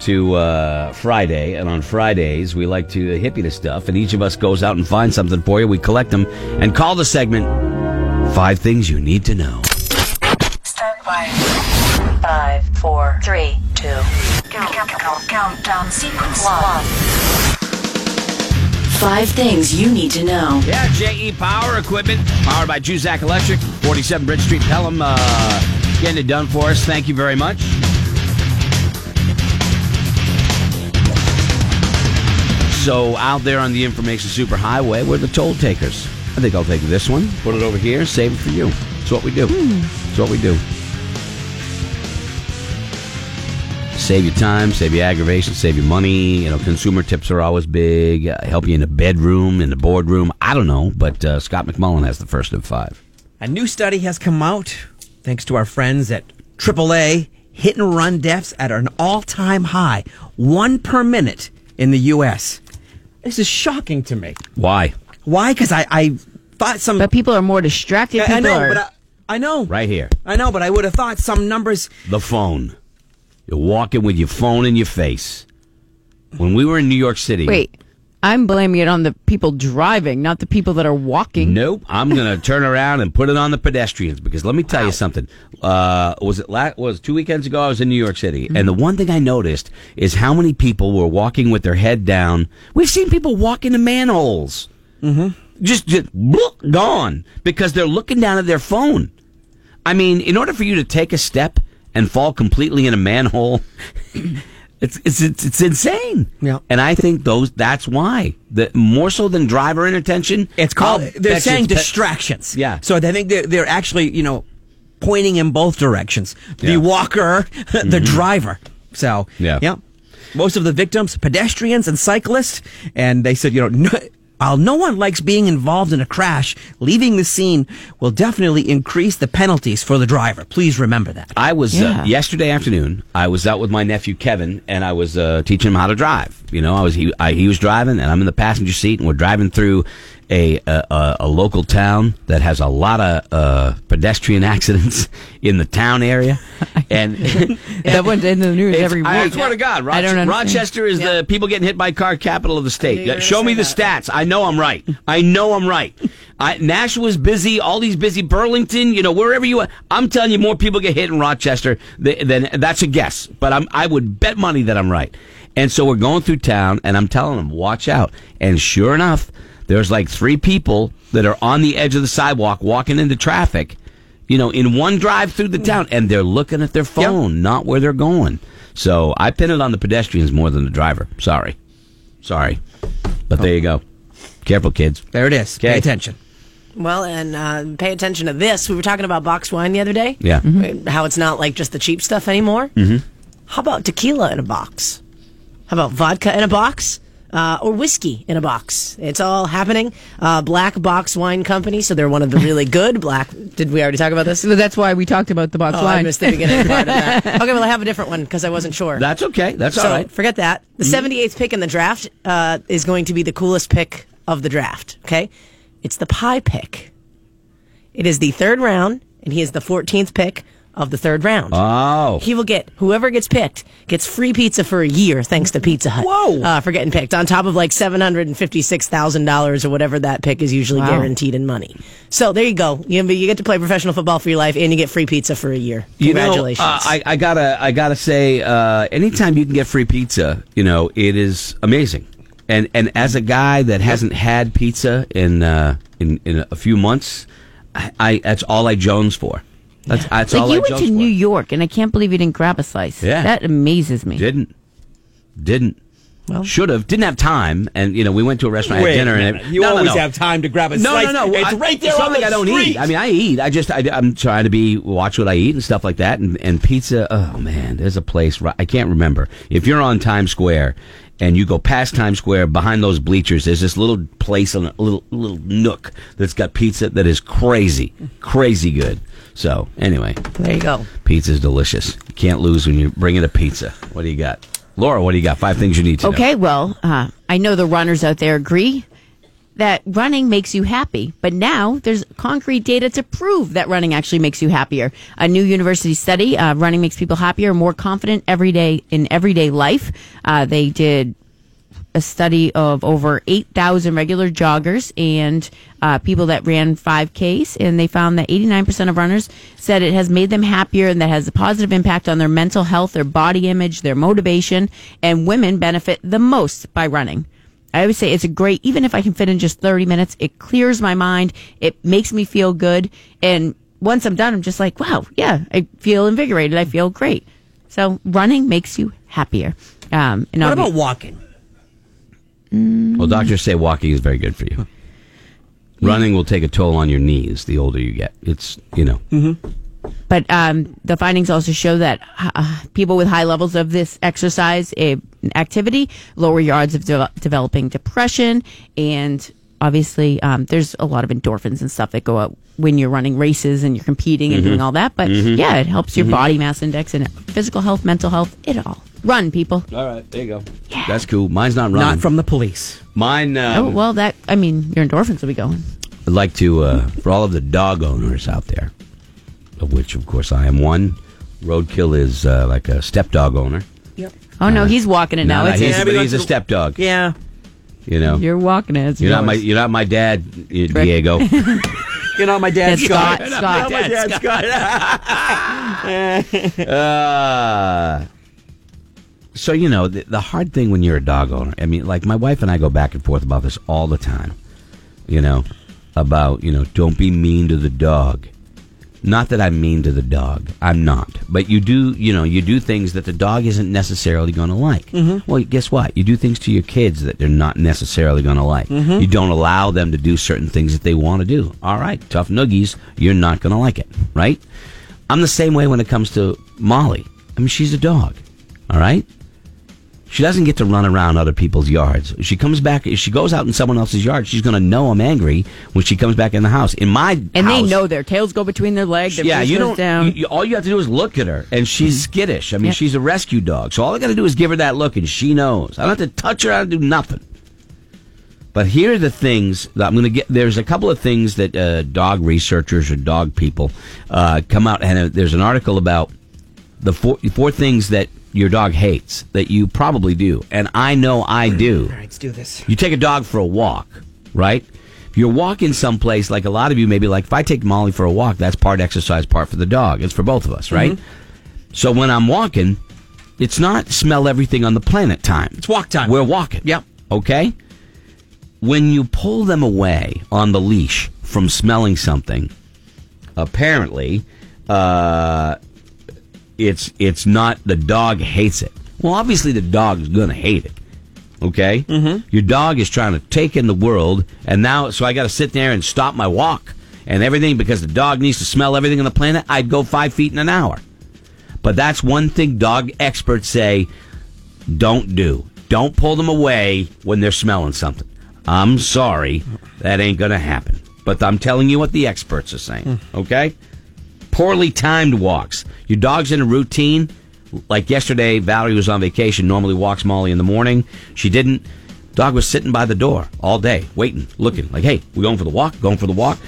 to uh, Friday, and on Fridays we like to hippie the stuff, and each of us goes out and finds something for you. We collect them and call the segment Five Things You Need to Know. Stand by. Five, four, three, two. Count, count, count, countdown sequence one. Five things you need to know. Yeah, JE Power Equipment, powered by Juzak Electric, 47 Bridge Street, Pelham, uh, getting it done for us. Thank you very much. So, out there on the information superhighway, we're the toll takers. I think I'll take this one, put it over here, save it for you. That's what we do. That's what we do. Save your time, save your aggravation, save your money. You know, consumer tips are always big. Uh, help you in the bedroom, in the boardroom. I don't know, but uh, Scott McMullen has the first of five. A new study has come out, thanks to our friends at AAA. Hit and run deaths at an all time high, one per minute in the U.S. This is shocking to me. Why? Why? Because I, I thought some. But people are more distracted. I, I know, are- but I, I know. Right here. I know, but I would have thought some numbers. The phone. You're walking with your phone in your face. When we were in New York City. Wait, I'm blaming it on the people driving, not the people that are walking. Nope. I'm going to turn around and put it on the pedestrians because let me tell you something. Uh, was it la- was two weekends ago? I was in New York City, and the one thing I noticed is how many people were walking with their head down. We've seen people walk into manholes, mm-hmm. just just bloop, gone because they're looking down at their phone. I mean, in order for you to take a step and fall completely in a manhole. It's, it's it's it's insane. Yeah. And I think those that's why. The more so than driver inattention. It's called. I'll they're saying it's pe- distractions. Yeah. So I think they're, they're actually, you know, pointing in both directions. The Yeah. Mm-hmm. walker, the driver. So Yeah. yeah. Most of the victims, pedestrians and cyclists, and they said, you know, no, while no one likes being involved in a crash, leaving the scene will definitely increase the penalties for the driver. Please remember that. I was Yeah. uh, yesterday afternoon. I was out with my nephew Kevin, and I was uh, teaching him how to drive. You know, I was he I, he was driving, and I'm in the passenger seat, and we're driving through a a, a, a local town that has a lot of uh, pedestrian accidents in the town area, and that went in the news every week. I swear to God, I don't understand. Rochester is the people getting hit by car capital of the state. you Show me the say stats. I know I'm right. I know I'm right. I, Nashua's busy. All these busy. Burlington, you know, wherever you are. I'm telling you, more people get hit in Rochester than, than that's a guess. But I'm, I would bet money that I'm right. And so we're going through town, and I'm telling them, watch out. And sure enough, there's like three people that are on the edge of the sidewalk walking into traffic. You know, in one drive through the town, and they're looking at their phone, not where they're going. So I pin it on the pedestrians more than the driver. Sorry. Sorry. But there you go. Careful, kids. There it is. Pay attention. Well, and uh, pay attention to this. We were talking about box wine the other day. Yeah. How it's not like just the cheap stuff anymore. Mm-hmm. How about tequila in a box? How about vodka in a box? Uh, or whiskey in a box. It's all happening. Uh, Black Box Wine Company, so they're one of the really good black. Did we already talk about this? So that's why we talked about the box Oh, I missed the beginning part of that. Okay, well, I have a different one because I wasn't sure. That's okay. That's so all right. forget that. The 78th pick in the draft uh, is going to be the coolest pick of the draft. Okay, it's the pie pick. It is the third round, and he is the 14th pick of the third round. Oh. He will get whoever gets picked gets free pizza for a year thanks to Pizza Hut. Whoa. Uh, for getting picked on top of like seven hundred and fifty six thousand dollars or whatever that pick is usually Wow. guaranteed in money. So there you go. You, you get to play professional football for your life, and you get free pizza for a year. You know, Congratulations. uh, I, I gotta, I gotta say, uh, anytime you can get free pizza, you know, it is amazing. And and as a guy that hasn't had pizza in uh, in in a few months, I, I that's all I Jones for. That's that's like all you I went to for. New York, and I can't believe you didn't grab a slice. Yeah. that amazes me. Didn't. Didn't. Well- should have. Didn't have time. And you know, we went to a restaurant, had Wait a dinner, minute. and You no, no, always no. have time to grab a No, slice. no, no. no, It's I- right there It's not on like the I don't street. eat. I mean, I eat. I just, I, am trying to be watch what I eat and stuff like that. And, and pizza. Oh man, there's a place. Right, I can't remember. If you're on Times Square and you go past Times Square, behind those bleachers, there's this little place, on a little little nook that's got pizza that is crazy, crazy good. So anyway, there you go. pizza's delicious. You can't lose when you bring in a pizza. What do you got, Laura? What do you got? Five things you need to know. Okay, well, uh, I know the runners out there agree. That running makes you happy, but now there's concrete data to prove that running actually makes you happier. A new university study, uh, running makes people happier, more confident every day in everyday life. Uh, they did a study of over 8,000 regular joggers and uh, people that ran 5Ks, and they found that 89% of runners said it has made them happier and that has a positive impact on their mental health, their body image, their motivation, and women benefit the most by running. I always say it's a great, even if I can fit in just 30 minutes, it clears my mind, it makes me feel good, and once I'm done, I'm just like, wow, yeah, I feel invigorated, I feel great. So running makes you happier. Um, and What about walking? Mm. Well, doctors say walking is very good for you. Hmm. Running will take a toll on your knees the older you get. It's, you know. Mm-hmm. But um, the findings also show that uh, people with high levels of this exercise uh, activity lower your odds of de- developing depression. And obviously, um, there's a lot of endorphins and stuff that go out when you're running races and you're competing and doing all that. But yeah, it helps your body mass index and physical health, mental health, it all. Run, people. All right, there you go. yeah. That's cool. Mine's not running. Not from the police. Mine, um, oh, well, that, I mean, your endorphins will be going. I'd like to, uh, for all of the dog owners out there, of which, of course, I am one. Roadkill is uh, like a step dog owner. Oh, no, he's walking it now. No, no, it's he's, Yeah, but he's a went to- step dog. Yeah. You know, you're, You're walking it. It's not my, you're not my dad, uh, Diego. You know, my dad, That's Scott. Scott. my dad, Scott. Uh, so you know the, the hard thing when you're a dog owner. I mean, like my wife and I go back and forth about this all the time. You know, about you know, don't be mean to the dog. Not that I'm mean to the dog. I'm not. But you do, you know, you do things that the dog isn't necessarily going to like. Mm-hmm. Well, guess what? You do things to your kids that they're not necessarily going to like. Mm-hmm. You don't allow them to do certain things that they want to do. All right, tough noogies, you're not going to like it, right? I'm the same way when it comes to Molly. I mean, she's a dog. All right? She doesn't get to run around other people's yards. She comes back, if she goes out in someone else's yard, she's going to know I'm angry when she comes back in the house. In my And they know their tails go between their legs. Their yeah, you don't. down. you- all you have to do is look at her, and she's skittish. I mean, Yep. she's a rescue dog, so all I got to do is give her that look, and she knows. I don't have to touch her. I don't do nothing. But here are the things that I'm going to get. There's a couple of things that uh, dog researchers or dog people uh, come out, and uh, there's an article about the four, four things that your dog hates that you probably do, and I know I do. All right, let's do this. You take a dog for a walk, right? If you're walking someplace, like a lot of you maybe like, if I take Molly for a walk, that's part exercise, part for the dog. It's for both of us, right? So when I'm walking, it's not smell everything on the planet time. It's walk time. We're walking. Yep. Okay? When you pull them away on the leash from smelling something, apparently, uh, it's it's not the dog hates it. Well, obviously the dog's gonna hate it. Okay, mm-hmm. your dog is trying to take in the world, and now so I got to sit there and stop my walk and everything because the dog needs to smell everything on the planet. I'd go five feet in an hour, but that's one thing dog experts say don't do. Don't pull them away when they're smelling something. I'm sorry, that ain't gonna happen. But I'm telling you what the experts are saying. Okay poorly timed walks. Your dog's in a routine. Like yesterday, Valerie was on vacation, normally walks Molly in the morning. She didn't. Dog was sitting by the door all day, waiting, looking, like, hey, we're going for the walk? Going for the walk?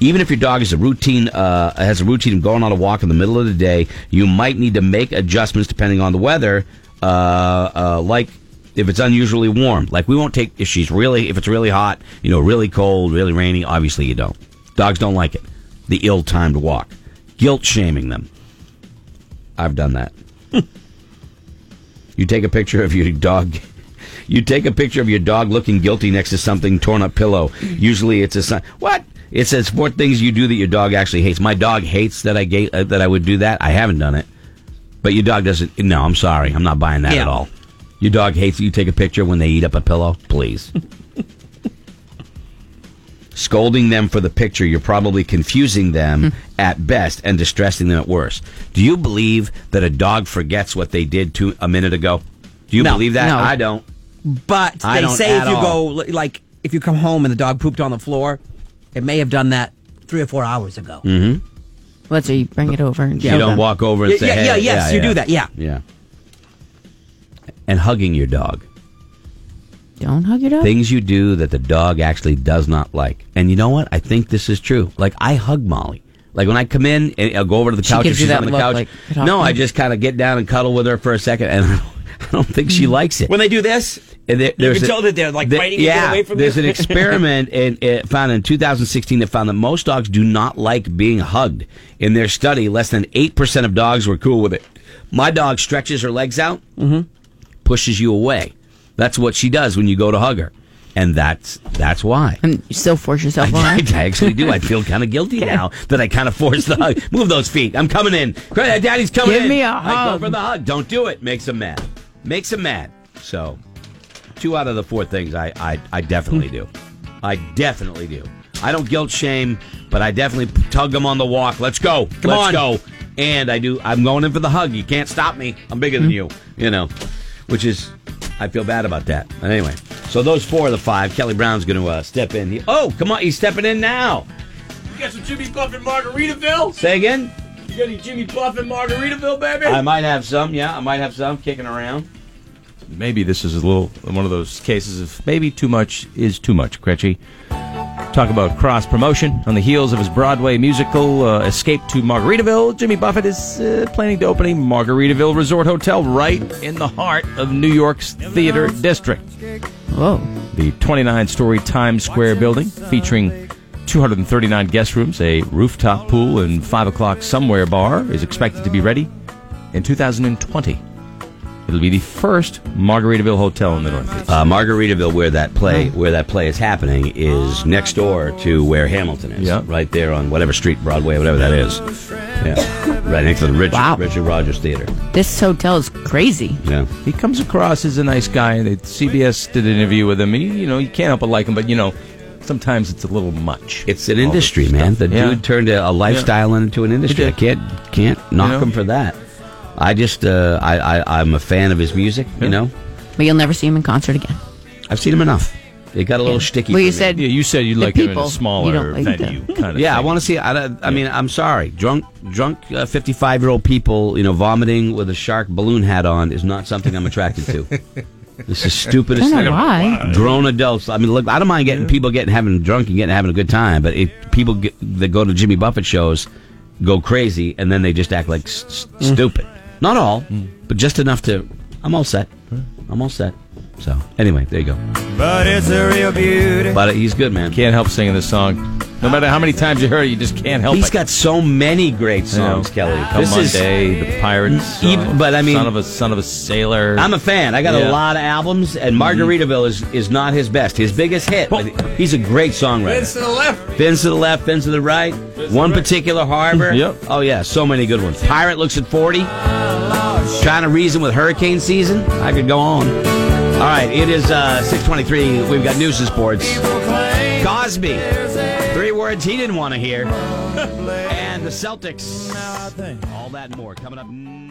Even if your dog is a routine, uh, has a routine of going on a walk in the middle of the day, you might need to make adjustments depending on the weather. Uh, uh, like if it's unusually warm, like we won't take if she's really if it's really hot, you know, really cold, really rainy. Obviously, you don't. Dogs don't like it. The ill-timed walk guilt shaming them. I've done that. you take a picture of your dog. You take a picture of your dog looking guilty next to something torn up pillow. Usually, it's a sign. What? It says four things you do that your dog actually hates. My dog hates that I gave, uh, that I would do that. I haven't done it, but your dog doesn't. No, I'm sorry. I'm not buying that Yeah. at all. Your dog hates that you take a picture when they eat up a pillow. Please. Scolding them for the picture, you're probably confusing them at best and distressing them at worst. Do you believe that a dog forgets what they did two, a minute ago? Do you No. believe that? No. I don't. But I they don't say at if you all. go, like, if you come home and the dog pooped on the floor, it may have done that three or four hours ago. Mm. Let's say you bring it over and you don't them. walk over and Yeah, say, yeah, hey, yeah, yes, you do that, yeah. Yeah. And hugging your dog. Don't hug your dog. Things you do that the dog actually does not like. And you know what? I think this is true. Like I hug Molly. Like when I come in, and I'll go over to the She couch. gives if you she's that on the look couch. like, no. I just kind of get down and cuddle with her for a second, and I don't, think she mm-hmm. likes it. When they do this, And there- You there's can a- tell that they're, like, there- fighting to get yeah, away from there's you. an experiment in, it found in 2016 that found that most dogs do not like being hugged. In their study, less than eight percent of dogs were cool with it. My dog stretches her legs out, Mm-hmm. pushes you away. That's what she does when you go to hug her, and that's that's why. and you still force yourself on. I. I actually do. I feel kind of guilty now that I kind of forced the hug. Move those feet. I'm coming in. Uh, Daddy's coming Give in. me a I go hug. for the hug. Don't do it. Makes him mad. Makes him mad. So, two out of the four things I, I, I definitely do. I definitely do. I don't guilt shame, but I definitely tug them on the walk. Let's go. Come Let's on. go. And I do. I'm going in for the hug. You can't stop me. I'm bigger than mm-hmm. you. You know, which is I feel bad about that. But anyway, so those four of the five. Kelly Brown's going to uh, step in. He- oh, come on, he's stepping in now. You got some Jimmy Buffett Margaritaville? Say again. You got any Jimmy Buffett Margaritaville, baby? I might have some. Yeah, I might have some kicking around. maybe this is a little one of those cases of maybe too much is too much, Cretchy. Talk about cross promotion. On the heels of his Broadway musical uh, Escape to Margaritaville, Jimmy Buffett is uh, planning to open a Margaritaville Resort Hotel right in the heart of New York's theater district. Whoa. The 29 story Times Square building featuring 239 guest rooms, a rooftop pool, and 5 o'clock somewhere bar is expected to be ready in 2020. It'll be the first Margaritaville hotel in the Northeast. Uh, Margaritaville, where that play where that play is happening, is next door to where Hamilton is. Yeah. right there on whatever street, Broadway, whatever that is. Yeah, right next to the Richard, Wow. Richard Rodgers Theater. This hotel is crazy. Yeah, he comes across as a nice guy. The CBS did an interview with him. He, you know, you can't help but like him, but you know, sometimes it's a little much. it's an All this industry, stuff. man. The Yeah. dude turned a, a lifestyle into an industry. I did. can't can't knock know? him for that. I just uh, I, I I'm a fan of his music. You know, But you'll never see him in concert again. I've seen him enough. It got a little sticky. Well, for you me. said Yeah, you said you'd The like him in a smaller like venue, them. kind of. Yeah, I want to see. I, I mean, I'm sorry. Drunk, drunk, fifty-five-year-old people, you know, vomiting with a shark balloon hat on is not something I'm attracted to. this is I stupidest don't thing. know why. Grown adults. I mean, look, I don't mind getting people getting having drunk and getting having a good time, but if people get, that go to Jimmy Buffett shows go crazy and then they just act like s- s- Mm. stupid. Not all, hmm. but just enough to. I'm all set. I'm all set. So anyway, there you go. But it's a real beauty. But he's good, man. Can't help singing this song. No matter how many times you heard it, you just can't help He's it. got so many great songs, Kelly. Come this is Monday, the Pirates. Even- song, but I mean- son of a son of a sailor. I'm a fan. I got Yeah. a lot of albums, and Margaritaville is, is not his best. His biggest hit. but He's a great songwriter. to the left. Fins to the left, fins to the right. One particular harbor. Yep. Oh yeah, so many good ones. Pirate looks at forty. Trying to reason with hurricane season. I could go on. All right, it is uh, six twenty-three. We've got news and sports. Cosby, three words he didn't want to hear, and the Celtics. All that and more coming up.